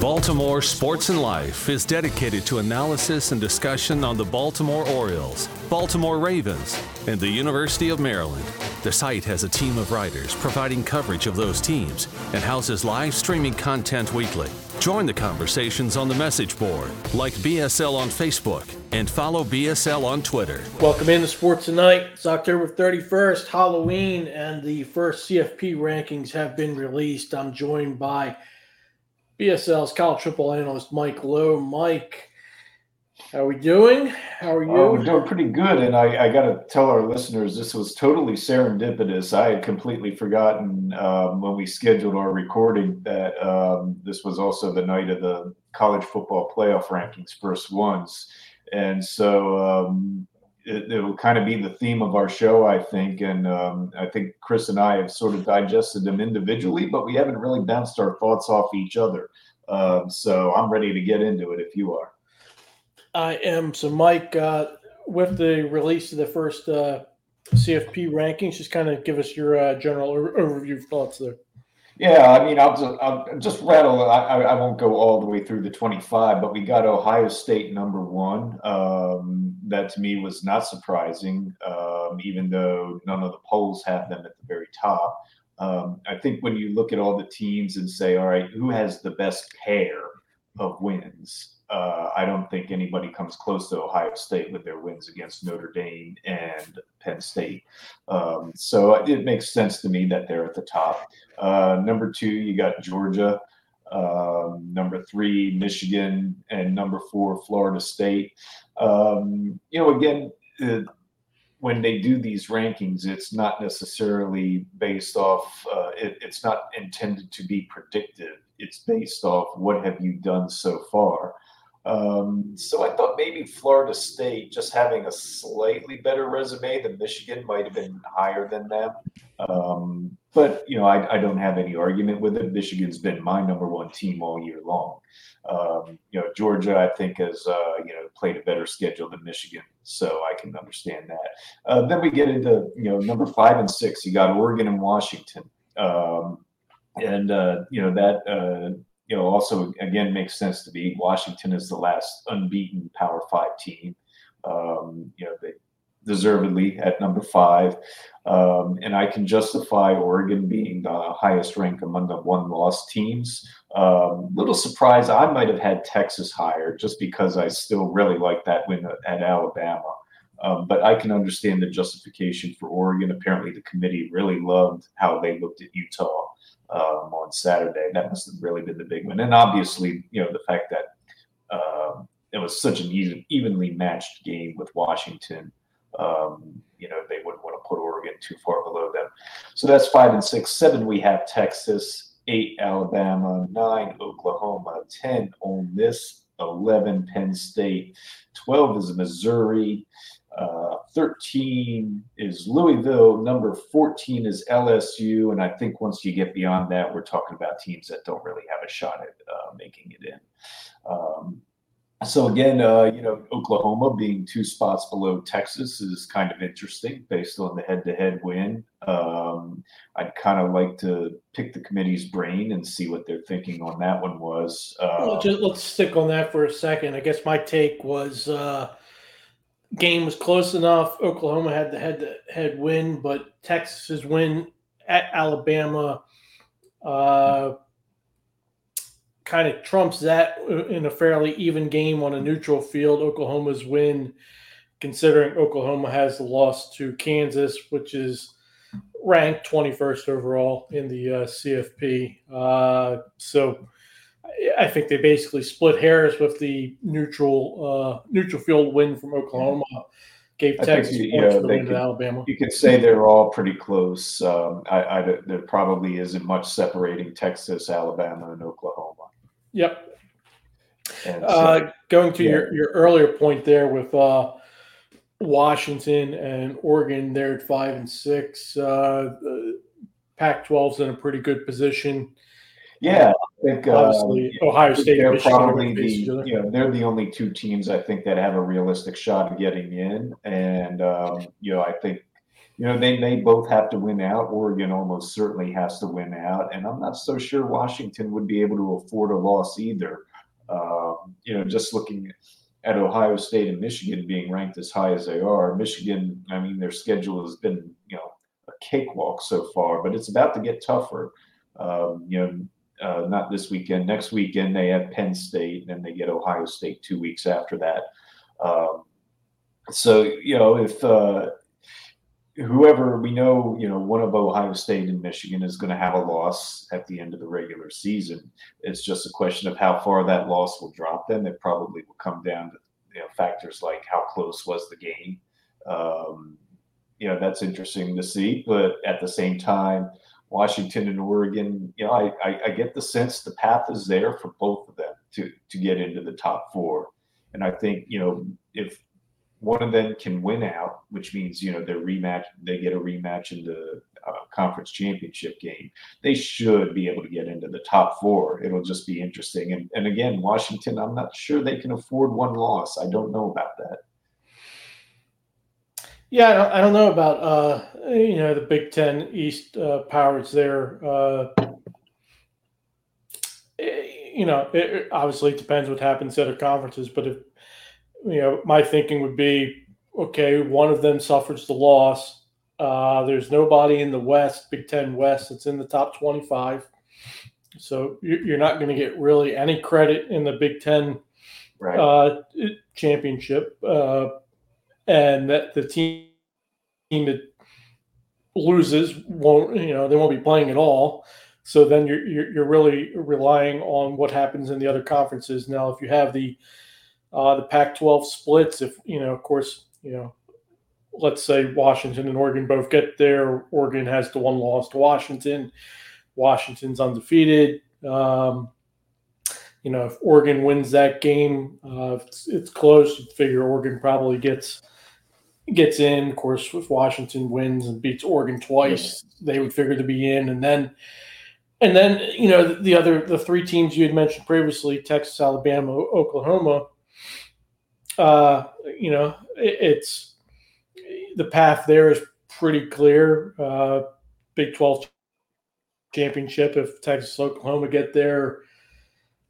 Baltimore Sports and Life is dedicated to analysis and discussion on the Baltimore Orioles, Baltimore Ravens, and the University of Maryland. The site has a team of writers providing coverage of those teams and houses live streaming content weekly. Join the conversations on the message board, like BSL on Facebook, and follow BSL on Twitter. Welcome into Sports Tonight. It's October 31st, Halloween, and the first CFP rankings have been released. I'm joined by BSL's college football analyst Mike Lowe. Mike, how are we doing? How are you? Oh, we're doing pretty good. And I, I got to tell our listeners this was totally serendipitous. I had completely forgotten um, when we scheduled our recording that um, this was also the night of the college football playoff rankings, first ones. And so um, it, will kind of be the theme of our show, I think. And um, I think Chris and I have sort of digested them individually, but we haven't really bounced our thoughts off each other. Um, so I'm ready to get into it if you are. I am. So, Mike, uh, with the release of the first uh, CFP rankings, just kind of give us your uh, general overview thoughts there. Yeah, I mean, I'll just, I'll just rattle. I, I won't go all the way through the 25, but we got Ohio State number one. Um, that to me was not surprising, um, even though none of the polls have them at the very top. Um, I think when you look at all the teams and say, all right, who has the best pair of wins? Uh, I don't think anybody comes close to Ohio State with their wins against Notre Dame and Penn State. Um, so it makes sense to me that they're at the top. Uh, number two, you got Georgia. Um, number three, Michigan, and number four, Florida State. Um, you know, again, uh, when they do these rankings, it's not necessarily based off. Uh, it, it's not intended to be predictive. It's based off what have you done so far. Um, so I thought maybe Florida State, just having a slightly better resume than Michigan, might have been higher than them. Um, but you know, I, I, don't have any argument with it. Michigan's been my number one team all year long. Um, you know, Georgia, I think, has uh, you know played a better schedule than Michigan, so I can understand that. Uh, then we get into you know number five and six. You got Oregon and Washington, um, and uh, you know that uh, you know, also again makes sense to me. Washington is the last unbeaten Power Five team. Um, you know, they deservedly at number five, um, and I can justify Oregon being the highest rank among the one-loss teams. Um, little surprise, I might have had Texas higher just because I still really like that win at Alabama. Um, but I can understand the justification for Oregon. Apparently, the committee really loved how they looked at Utah um, on Saturday. That must have really been the big one. And obviously, you know, the fact that um, it was such an even, evenly matched game with Washington. Um, you know, they wouldn't want to put Oregon too far below them. So that's five and six. Seven, we have Texas. Eight, Alabama. Nine, Oklahoma. Ten, Ole Miss. Eleven, Penn State. Twelve is Missouri. Uh, 13 is Louisville. Number 14 is LSU. And I think once you get beyond that, we're talking about teams that don't really have a shot at uh, making it in. Um, so again, uh, you know, Oklahoma being two spots below Texas is kind of interesting based on the head-to-head win. Um, I'd kind of like to pick the committee's brain and see what their thinking on that one was. well, just, let's stick on that for a second. I guess my take was uh, game was close enough. Oklahoma had the head to head win, but Texas's win at Alabama uh, kind of trumps that in a fairly even game on a neutral field. Oklahoma's win, considering Oklahoma has the loss to Kansas, which is ranked 21st overall in the uh, CFP. Uh, so I think they basically split hairs with the neutral uh, neutral field win from Oklahoma. Gave Texas think, points for the win could, Alabama. You could say they're all pretty close. Um, I, I, there probably isn't much separating Texas, Alabama, and Oklahoma. Yep. And uh, so, uh, going to yeah. your, your earlier point there with uh, Washington and Oregon, they're at five and six. Uh, Pac-12's in a pretty good position. Yeah, I think obviously um, Ohio State. They're probably the you know they're the only two teams I think that have a realistic shot of getting in, and um, you know I think you know, they may both have to win out. Oregon almost certainly has to win out, and I'm not so sure Washington would be able to afford a loss either. Um, you know, just looking at Ohio State and Michigan being ranked as high as they are, Michigan, I mean, their schedule has been, you know, a cakewalk so far, but it's about to get tougher. Um, you know, uh, not this weekend. Next weekend they have Penn State, and then they get Ohio State two weeks after that. Um, so you know, if uh, whoever we know, you know, one of Ohio State and Michigan is going to have a loss at the end of the regular season. It's just a question of how far that loss will drop them. It probably will come down to you know factors like how close was the game. Um, you know, that's interesting to see, but at the same time, Washington and Oregon, you know, I, I, I get the sense the path is there for both of them to to get into the top four. And I think, you know, if one of them can win out, which means you know their rematch, they get a rematch in the uh, conference championship game. They should be able to get into the top four. It'll just be interesting. And and again, Washington, I'm not sure they can afford one loss. I don't know about that. Yeah, I don't, I don't know about uh, you know the Big Ten East uh, powers there. Uh, eh, you know, it, obviously it depends what happens at other conferences, but if you know, my thinking would be, okay, one of them suffers the loss. Uh, there's nobody in the West, Big Ten West, that's in the top 25. So you're not going to get really any credit in the Big Ten right. uh, championship, uh, and that the team that loses won't, you know, they won't be playing at all. So then you're you're really relying on what happens in the other conferences. Now, if you have the uh, the Pac-12 splits. If you know, of course, you know, let's say Washington and Oregon both get there. Oregon has the one loss to Washington. Washington's undefeated. Um, you know, if Oregon wins that game, uh, it's, it's, close. You figure Oregon probably gets gets in. Of course, if Washington wins and beats Oregon twice, they would figure to be in. And then, and then you know, the other the three teams you had mentioned previously: Texas, Alabama, Oklahoma uh, you know, it, it's the path there is pretty clear. Uh, Big 12 championship. If Texas Oklahoma get there,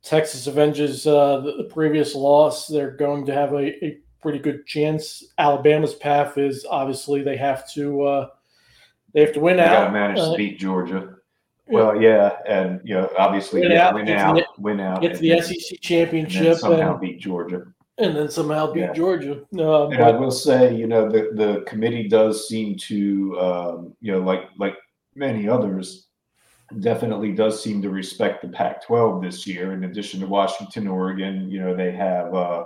Texas avenges uh, the, previous loss. They're going to have a, a, pretty good chance. Alabama's path is obviously they have to uh, they have to win they out. Got to manage to uh, beat Georgia. Well, yeah, and you know, obviously, win yeah, out, win out, the, win out, get to the SEC championship, somehow and, beat Georgia and then somehow beat yeah. Georgia. Uh, and but, I will say, you know, the the committee does seem to, um, you know, like like many others, definitely does seem to respect the Pac-12 this year. In addition to Washington, Oregon, you know, they have uh,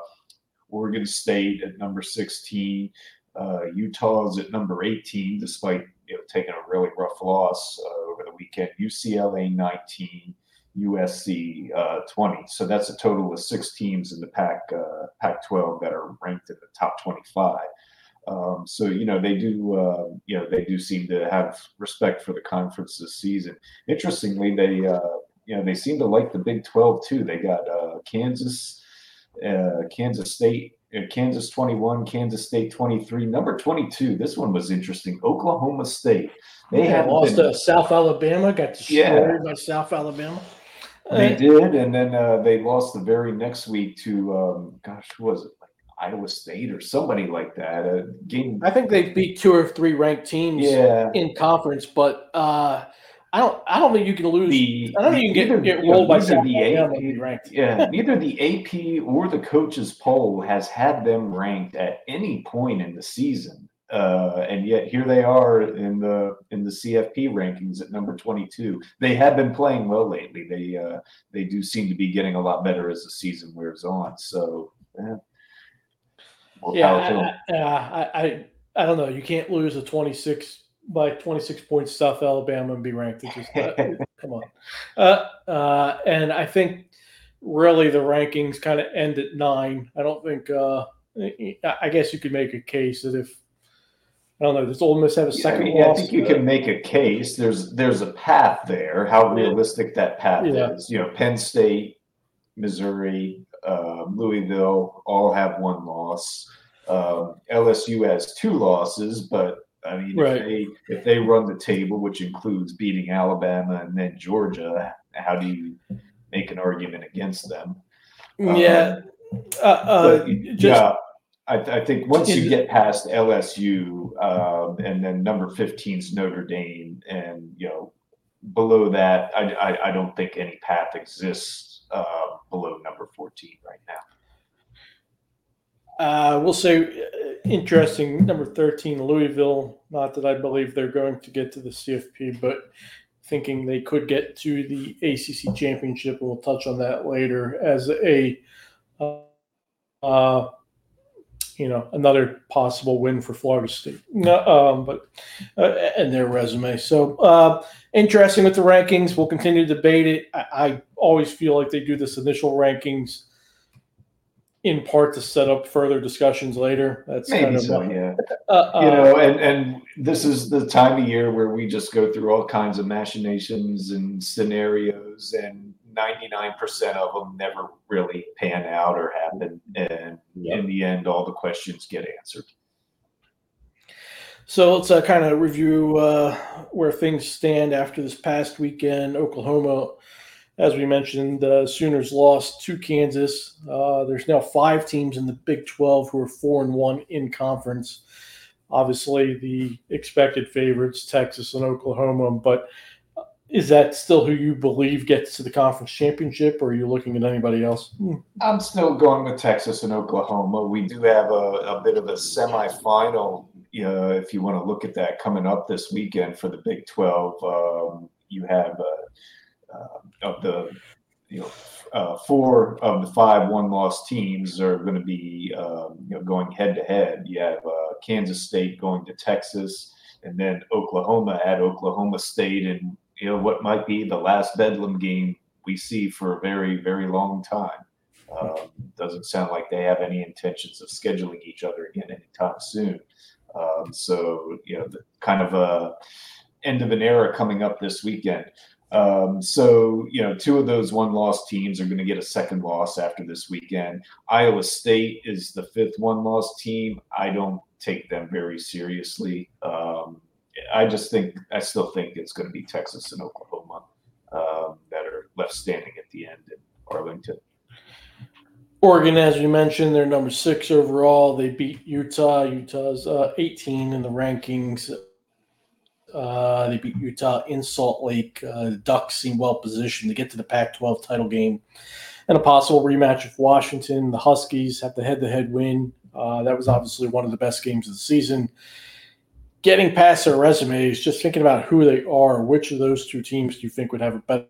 Oregon State at number 16. Uh, Utah's at number 18, despite you know taking a really rough loss uh, over the weekend. UCLA 19. USC uh, 20. So that's a total of six teams in the Pac uh, Pac-12 that are ranked in the top 25. Um, so you know they do uh, you know they do seem to have respect for the conference this season. Interestingly, they uh, you know they seem to like the Big 12 too. They got uh, Kansas, uh, Kansas State. Kansas 21, Kansas State 23, number 22. This one was interesting. Oklahoma State. They yeah, lost been, to South Alabama. Got destroyed yeah. by South Alabama. They uh, did, and then uh, they lost the very next week to um, gosh, who was it? Iowa State or somebody like that. A game. I think they've beat two or three ranked teams yeah. in conference, but uh, I don't. I don't think you can lose. The, I don't think you can get, get rolled by the AP, ranked. Yeah, neither the AP or the coaches poll has had them ranked at any point in the season uh, and yet here they are in the in the CFP rankings at number 22. They have been playing well lately. They uh, they do seem to be getting a lot better as the season wears on. So yeah, yeah, I, I, I, I don't know. You can't lose a 26 by 26 points South Alabama and be ranked. It's just uh, come on. Uh, uh, and I think really the rankings kind of end at nine. I don't think. Uh, I guess you could make a case that if I don't know. Does Ole Miss have a second yeah, I, mean, I think you can make a case. There's there's a path there. How realistic that path yeah. is. You know, Penn State, Missouri, uh, Louisville all have one loss. Um, LSU has two losses, but I mean, Right. if they if they run the table, which includes beating Alabama and then Georgia, how do you make an argument against them? Yeah. Uh, uh, But, just yeah, I, I think once you get past LSU um, and then number 15 is Notre Dame, and you know below that, I, I, I don't think any path exists uh, below number 14 right now. Uh, we'll say uh, interesting number 13 Louisville. Not that I believe they're going to get to the CFP, but thinking they could get to the ACC championship. We'll touch on that later as a, uh, uh, you know, another possible win for Florida State. No, um, but uh, and their resume. So uh, interesting with the rankings. We'll continue to debate it. I, I always feel like they do this initial rankings in part to set up further discussions later. That's kind of so, yeah. uh, uh, you know, and and this is the time of year where we just go through all kinds of machinations and scenarios, and ninety nine percent of them never really pan out or happen, and in the end, all the questions get answered. So let's uh, kind of review uh, where things stand after this past weekend. Oklahoma, as we mentioned, the Sooners lost to Kansas. Uh, there's now five teams in the Big 12 who are four and one in conference. Obviously, the expected favorites, Texas and Oklahoma. But is that still who you believe gets to the conference championship, or are you looking at anybody else? Hmm. I'm still going with Texas and Oklahoma. We do have a, a bit of a semifinal, uh, if you want to look at that, coming up this weekend for the Big 12. Um, you have uh, uh, of the you know uh, four of the five one-loss teams are going to be um, you know going head-to-head. You have uh, Kansas State going to Texas, and then Oklahoma at Oklahoma State, and you know what might be the last Bedlam game we see for a very very long time. Um, doesn't sound like they have any intentions of scheduling each other again anytime soon. Um, so you know, the kind of a end of an era coming up this weekend. Um, so you know, two of those one-loss teams are going to get a second loss after this weekend. Iowa State is the fifth one-loss team. I don't take them very seriously. Um, I just think I still think it's going to be Texas and Oklahoma um, that are left standing at the end in Arlington. Oregon, as we mentioned, they're number six overall. They beat Utah. Utah's uh, 18 in the rankings. Uh, they beat Utah in Salt Lake. Uh, Ducks seem well positioned to get to the Pac 12 title game and a possible rematch with Washington. The Huskies have the head to head win. Uh, that was obviously one of the best games of the season. Getting past their resumes, just thinking about who they are, which of those two teams do you think would have a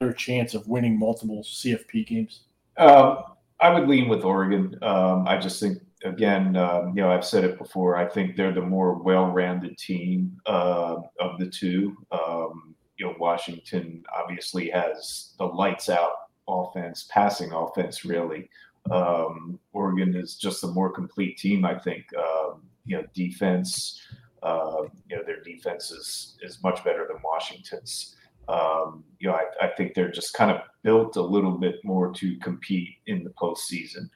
better chance of winning multiple CFP games? Um, I would lean with Oregon. Um, I just think, again, um, you know, I've said it before. I think they're the more well-rounded team uh, of the two. Um, you know, Washington obviously has the lights-out offense, passing offense, really. Um, Oregon is just a more complete team. I think. You know, defense. Uh, you know, their defense is is much better than Washington's. Um, you know, I, I, think they're just kind of built a little bit more to compete in the postseason.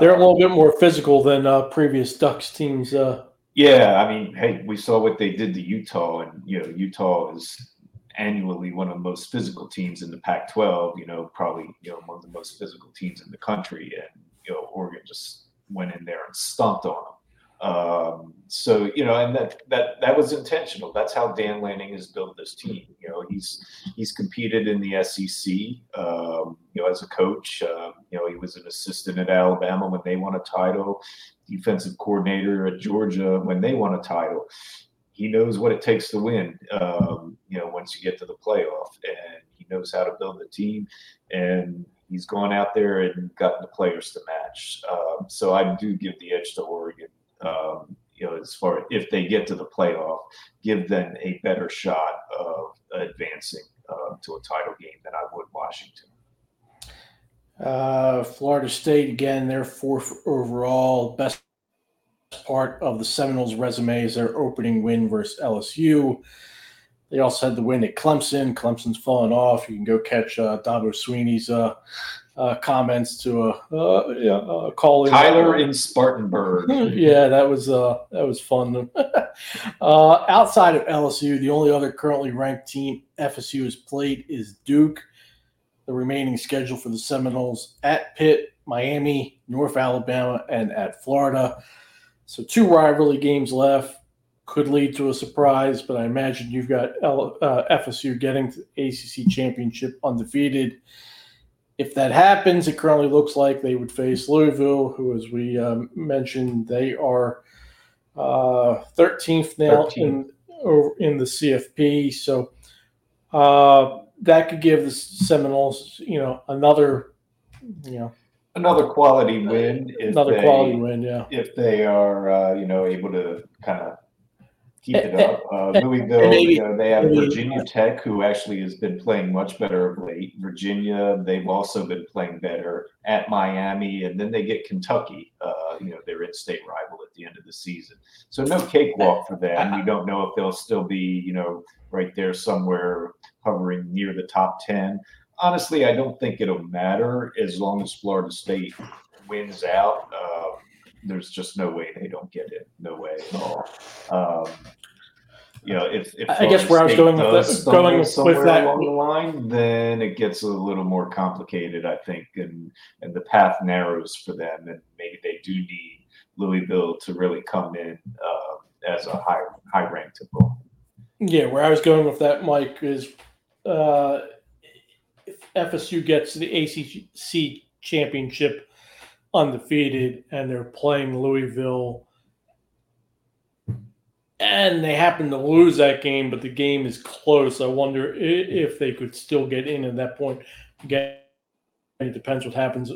They're a little bit more physical than uh, previous Ducks teams. Uh, yeah, I mean, hey, we saw what they did to Utah, and you know, Utah is annually one of the most physical teams in the Pac-12. You know, probably you know one of the most physical teams in the country, and you know, Oregon just went in there and stomped on. Um, so you know, and that that that was intentional. That's how Dan Lanning has built this team. You know, he's he's competed in the SEC. Um, you know, as a coach, um, you know, he was an assistant at Alabama when they won a title, defensive coordinator at Georgia when they won a title. He knows what it takes to win. Um, you know, once you get to the playoff, and he knows how to build a team, and he's gone out there and gotten the players to match. Um, so I do give the edge to Oregon um, you know, as far if they get to the playoff, give them a better shot of advancing uh, to a title game than I would Washington. uh, Florida State again, they're fourth overall. Best part of the Seminoles' resume is their opening win versus LSU. They also had the win at Clemson. Clemson's fallen off. You can go catch uh, Dabo Swinney's uh, uh, comments to a, uh, yeah, a colleague. Tyler in Spartanburg. yeah, that was uh, that was fun. uh, outside of LSU, the only other currently ranked team FSU has played is Duke. The remaining schedule for the Seminoles at Pitt, Miami, North Alabama, and at Florida. So two rivalry games left could lead to a surprise, but I imagine you've got L, uh, FSU getting to the ACC championship undefeated. If that happens, it currently looks like they would face Louisville, who, as we um, mentioned, they are uh, 13th now 13. in in the CFP. So uh, that could give the Seminoles, you know, another, you know, another quality win. another they, quality win, yeah. If they are, uh, you know, able to kind of keep it up. Uh, Louisville, maybe, you know, they have maybe, Virginia Tech, who actually has been playing much better of late. Virginia, they've also been playing better at Miami, and then they get Kentucky. Uh, you know, their in-state rival at the end of the season. So no cakewalk for them. We don't know if they'll still be, you know, right there somewhere hovering near the top ten. Honestly, I don't think it'll matter as long as Florida State wins out. Uh, there's just no way they don't get it. No way at all. Um, you know, if, if I guess where I was going with this, going with that along the line, then it gets a little more complicated, I think, and and the path narrows for them, and maybe they do need Louisville to really come in uh, as a high high ranked opponent. Yeah, where I was going with that, Mike, is uh, if FSU gets the ACC championship undefeated and they're playing Louisville and they happen to lose that game, but the game is close. I wonder if they could still get in at that point. Again, it depends what happens,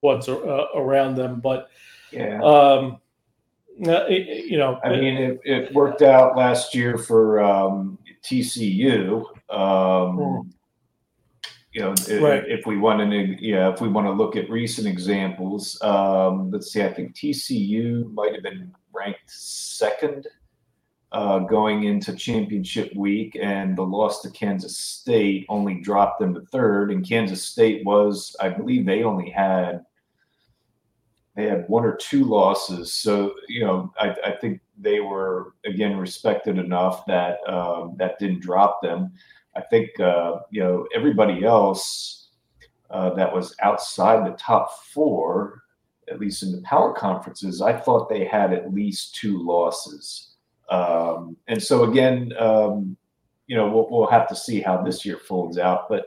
what's uh, around them. But yeah, um, you know, I mean, it, it worked out last year for um, TCU. Um, hmm. You know, right. if, we want to, yeah, if we want to look at recent examples, um, let's see. I think TCU might have been ranked second uh, going into championship week, and the loss to Kansas State only dropped them to third. And Kansas State was, I believe, they only had they had one or two losses. So you know, I, I think they were again respected enough that um, that didn't drop them. I think uh, you know everybody else uh, that was outside the top four, at least in the power conferences, I thought they had at least two losses. Um, and so again, um, you know, we'll, we'll have to see how this year folds out. But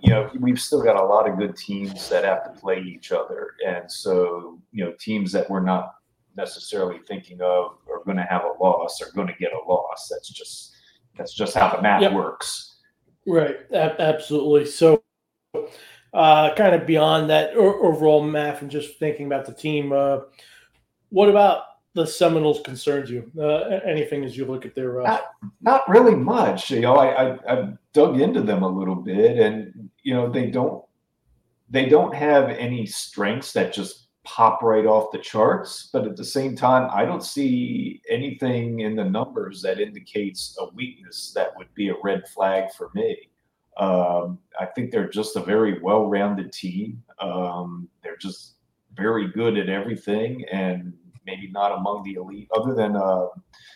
you know, we've still got a lot of good teams that have to play each other, and so you know, teams that we're not necessarily thinking of are going to have a loss are going to get a loss. That's just that's just how the math yep. works. Right. absolutely. So, uh, kind of beyond that overall math and just thinking about the team, uh, what about the Seminoles concerns you? Uh, anything as you look at their not, not really much. You know, I, I I dug into them a little bit, and you know they don't they don't have any strengths that just pop right off the charts. But at the same time, I don't see anything in the numbers that indicates a weakness that would be a red flag for me. Um, I think they're just a very well-rounded team. Um, they're just very good at everything, and maybe not among the elite, other than uh,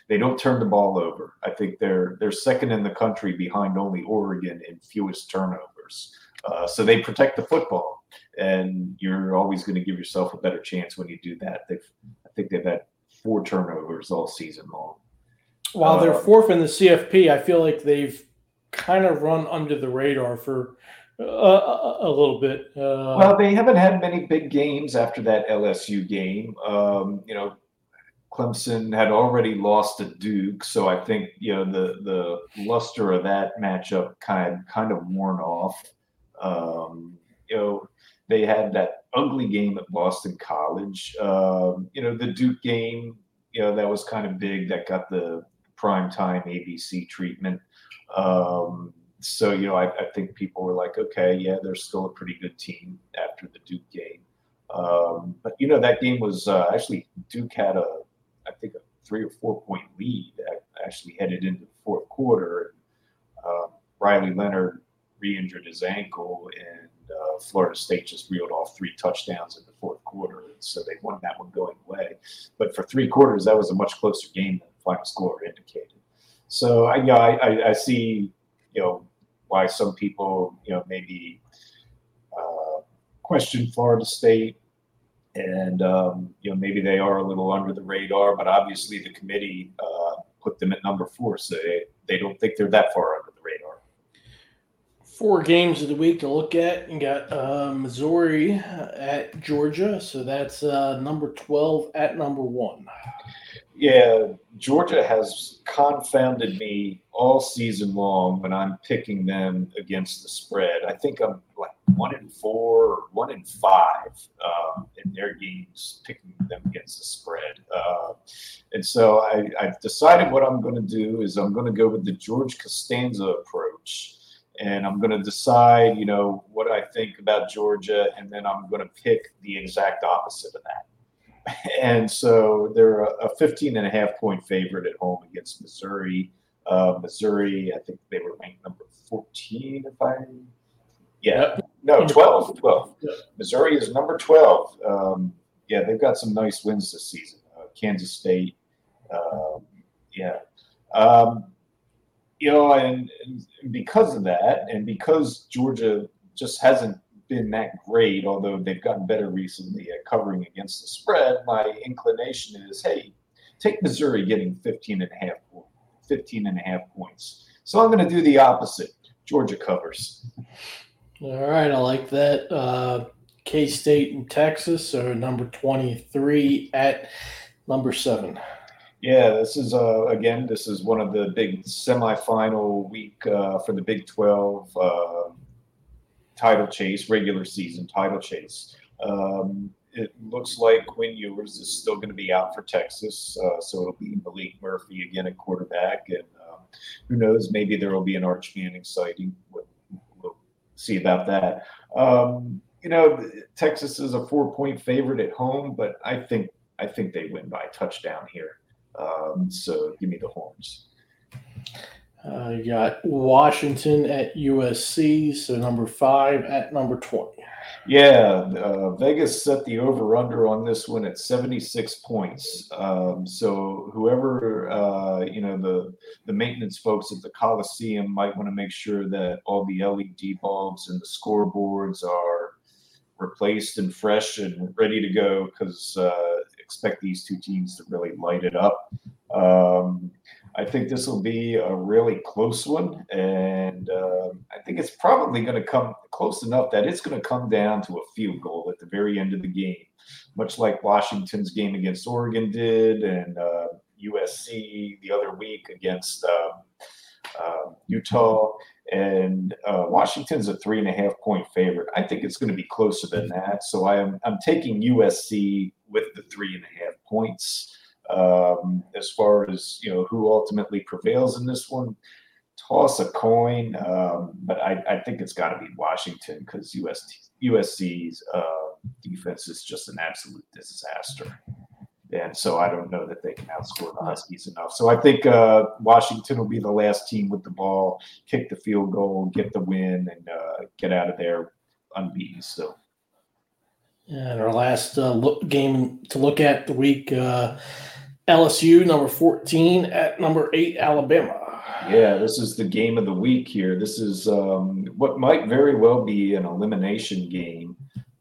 they don't turn the ball over. I think they're they're second in the country behind only Oregon in fewest turnovers. Uh, so they protect the football, and you're always going to give yourself a better chance when you do that. They've, I think they've had four turnovers all season long. While they're uh, fourth in the CFP, I feel like they've kind of run under the radar for uh, a, little bit. Uh, well, they haven't had many big games after that LSU game. Um, you know, Clemson had already lost to Duke, so I think you know the the luster of that matchup kind of kind of worn off. Um, you know, they had that ugly game at Boston College. Um, you know, the Duke game. You know, that was kind of big. That got the prime time ABC treatment. Um, so you know, I, I, think people were like, okay, yeah, they're still a pretty good team after the Duke game. Um, but you know, that game was uh, actually Duke had a, I think, a three or four point lead. Actually, headed into the fourth quarter. And, uh, Riley Leonard re-injured his ankle, and uh, Florida State just reeled off three touchdowns in the fourth quarter, so they won that one going away. But for three quarters, that was a much closer game than the final score indicated. So I, yeah, I, I, see, you know, why some people, you know, maybe uh, question Florida State, and um, you know maybe they are a little under the radar, but obviously the committee uh, put them at number four, so they, they don't think they're that far. Four games of the week to look at. You got uh, Missouri at Georgia, so that's uh, number twelve at number one. Yeah, Georgia has confounded me all season long when I'm picking them against the spread. I think I'm like one in four, or one in five um, in their games, picking them against the spread. Uh, and so I, I've decided what I'm going to do is I'm going to go with the George Costanza approach. And I'm going to decide, you know, what I think about Georgia, and then I'm going to pick the exact opposite of that and so they're a 15 and a half point favorite at home against Missouri. Uh, Missouri, I think they were ranked number 14, if I, yeah, no, 12, 12. Missouri is number 12. Um, yeah, they've got some nice wins this season. Uh, Kansas State, um, yeah. Um, you know, and, and because of that, and because Georgia just hasn't been that great, although they've gotten better recently at covering against the spread. My inclination is, hey, take Missouri getting 15 and a half, 15 and a half points. So I'm going to do the opposite. Georgia covers. All right, I like that. Uh, K State and Texas are number 23 at number seven. Yeah, this is uh, again. This is one of the big semifinal week uh, for the Big Twelve. Uh, title chase, regular season title chase. Um, it looks like Quinn Ewers is still going to be out for Texas, uh, so it'll be Maalik Murphy again at quarterback, and um, who knows, maybe there will be an Arch Manning sighting. We'll, we'll see about that. Um, you know, Texas is a four-point favorite at home, but I think I think they win by a touchdown here. Um, so give me the horns. Uh, you got Washington at USC, so number five at number 20. Yeah, uh, Vegas set the over under on this one at 76 points. Um, so whoever, uh, you know, the, the maintenance folks at the Coliseum might want to make sure that all the LED bulbs and the scoreboards are replaced and fresh and ready to go because uh, expect these two teams to really light it up. Um, I think this will be a really close one, and um, I think it's probably going to come close enough that it's going to come down to a field goal at the very end of the game, much like Washington's game against Oregon did, and uh, USC the other week against uh, Utah. And uh, Washington's a three and a half point favorite. I think it's going to be closer than that. So I am I'm taking USC with the three and a half points. Um, as far as you know, who ultimately prevails in this one, toss a coin. Um, but I, I, think it's got to be Washington because USC's uh, defense is just an absolute disaster. And so I don't know that they can outscore the Huskies enough. So I think uh, Washington will be the last team with the ball, kick the field goal, get the win, and uh, get out of there unbeaten still. And our last uh, look, game to look at the week uh, LSU number 14 at number eight, Alabama. Yeah, this is the game of the week here. This is um, what might very well be an elimination game.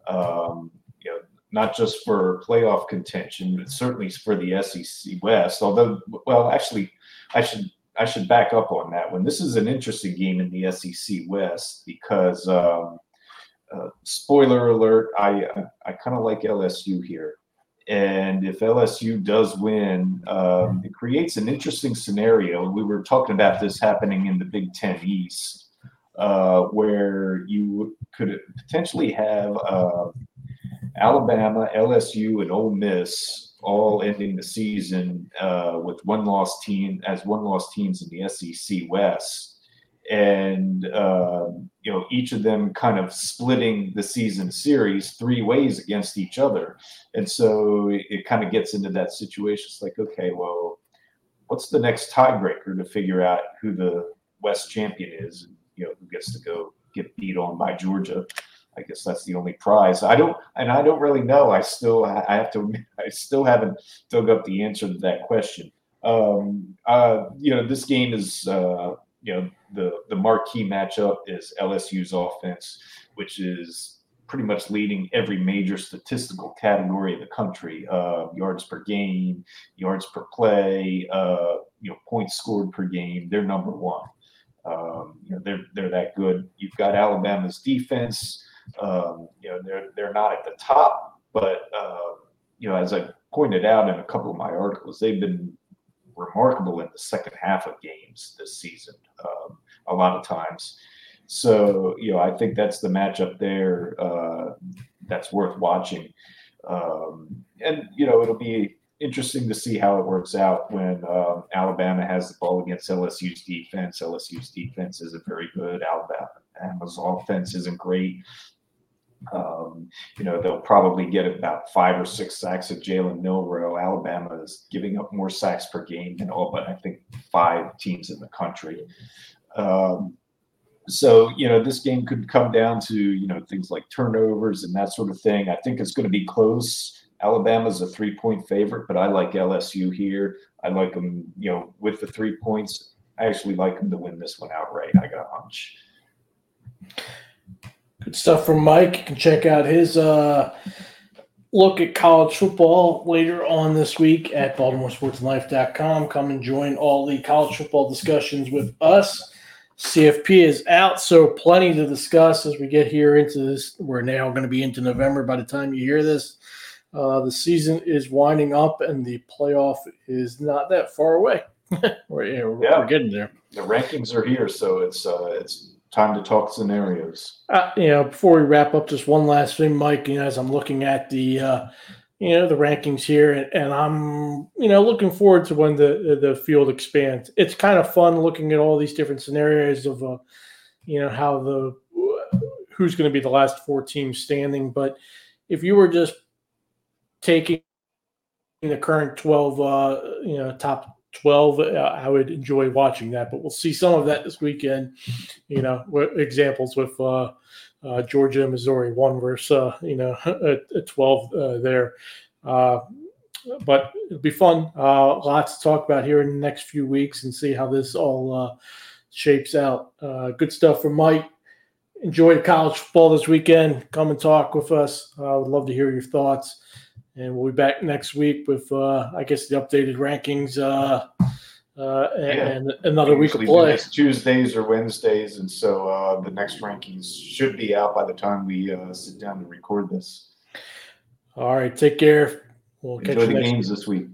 Um, you know, not just for playoff contention, but certainly for the SEC West. Although, well, actually, I should I should back up on that one. This is an interesting game in the SEC West because, um, uh, spoiler alert, I I, kind of like LSU here. And if LSU does win, um, it creates an interesting scenario. We were talking about this happening in the Big Ten East, uh, where you could potentially have uh, Alabama, LSU, and Ole Miss all ending the season uh, with one lost team as one lost teams in the SEC West and uh, you know each of them kind of splitting the season series three ways against each other and so it, it kind of gets into that situation it's like okay well what's the next tiebreaker to figure out who the west champion is and you know who gets to go get beat on by georgia I guess that's the only prize. I don't, and I don't really know. I still, I have to, I still haven't dug up the answer to that question. Um, uh, you know, this game is, uh, you know, the the marquee matchup is LSU's offense, which is pretty much leading every major statistical category of the country: uh, yards per game, yards per play, uh, you know, points scored per game. They're number one. Um, you know, they're they're that good. You've got Alabama's defense. Um, you know, they're they're not at the top, but uh, you know, as I pointed out in a couple of my articles, they've been remarkable in the second half of games this season. Um, a lot of times. So, you know, I think that's the matchup there uh, that's worth watching. Um, and, you know, it'll be interesting to see how it works out when um, Alabama has the ball against LSU's defense. LSU's defense isn't very good. Alabama's offense isn't great. Um, you know, they'll probably get about five or six sacks of Jalen Milroe. Alabama is giving up more sacks per game than all but I think five teams in the country. Um, so you know this game could come down to you know things like turnovers and that sort of thing. I think it's going to be close. Alabama's a three-point favorite, but I like LSU here. I like them, you know, with the three points. I actually like them to win this one outright. I got a hunch. Good stuff from Mike. You can check out his uh, look at college football later on this week at BaltimoreSportsLife.com. Come and join all the college football discussions with us. CFP is out, so plenty to discuss as we get here into this. We're now going to be into November by the time you hear this. Uh, the season is winding up, and the playoff is not that far away. we're, we're, yeah. we're, getting there. The rankings are here, so it's uh, it's time to talk scenarios. Uh, you know, before we wrap up, just one last thing, Mike. You know, as I'm looking at the uh, you know the rankings here and, and, i'm you know looking forward to when the the field expands it's kind of fun looking at all these different scenarios of uh, you know how the who's going to be the last four teams standing but if you were just taking the current 12 uh you know top 12 uh, i would enjoy watching that but we'll see some of that this weekend you know examples with uh uh, Georgia and Missouri, one versus uh, you know a, a twelve uh, there. Uh, but it'll be fun. Lots to talk about here in the next few weeks and see how this all shapes out. good stuff from Mike. Enjoy college football this weekend. Come and talk with us. I would love to hear your thoughts. And we'll be back next week with, I guess, the updated rankings uh, and, yeah. another week of play. Tuesdays or Wednesdays, and so uh, the next rankings should be out by the time we uh, sit down to record this. All right, take care. We'll Enjoy the games week. this week.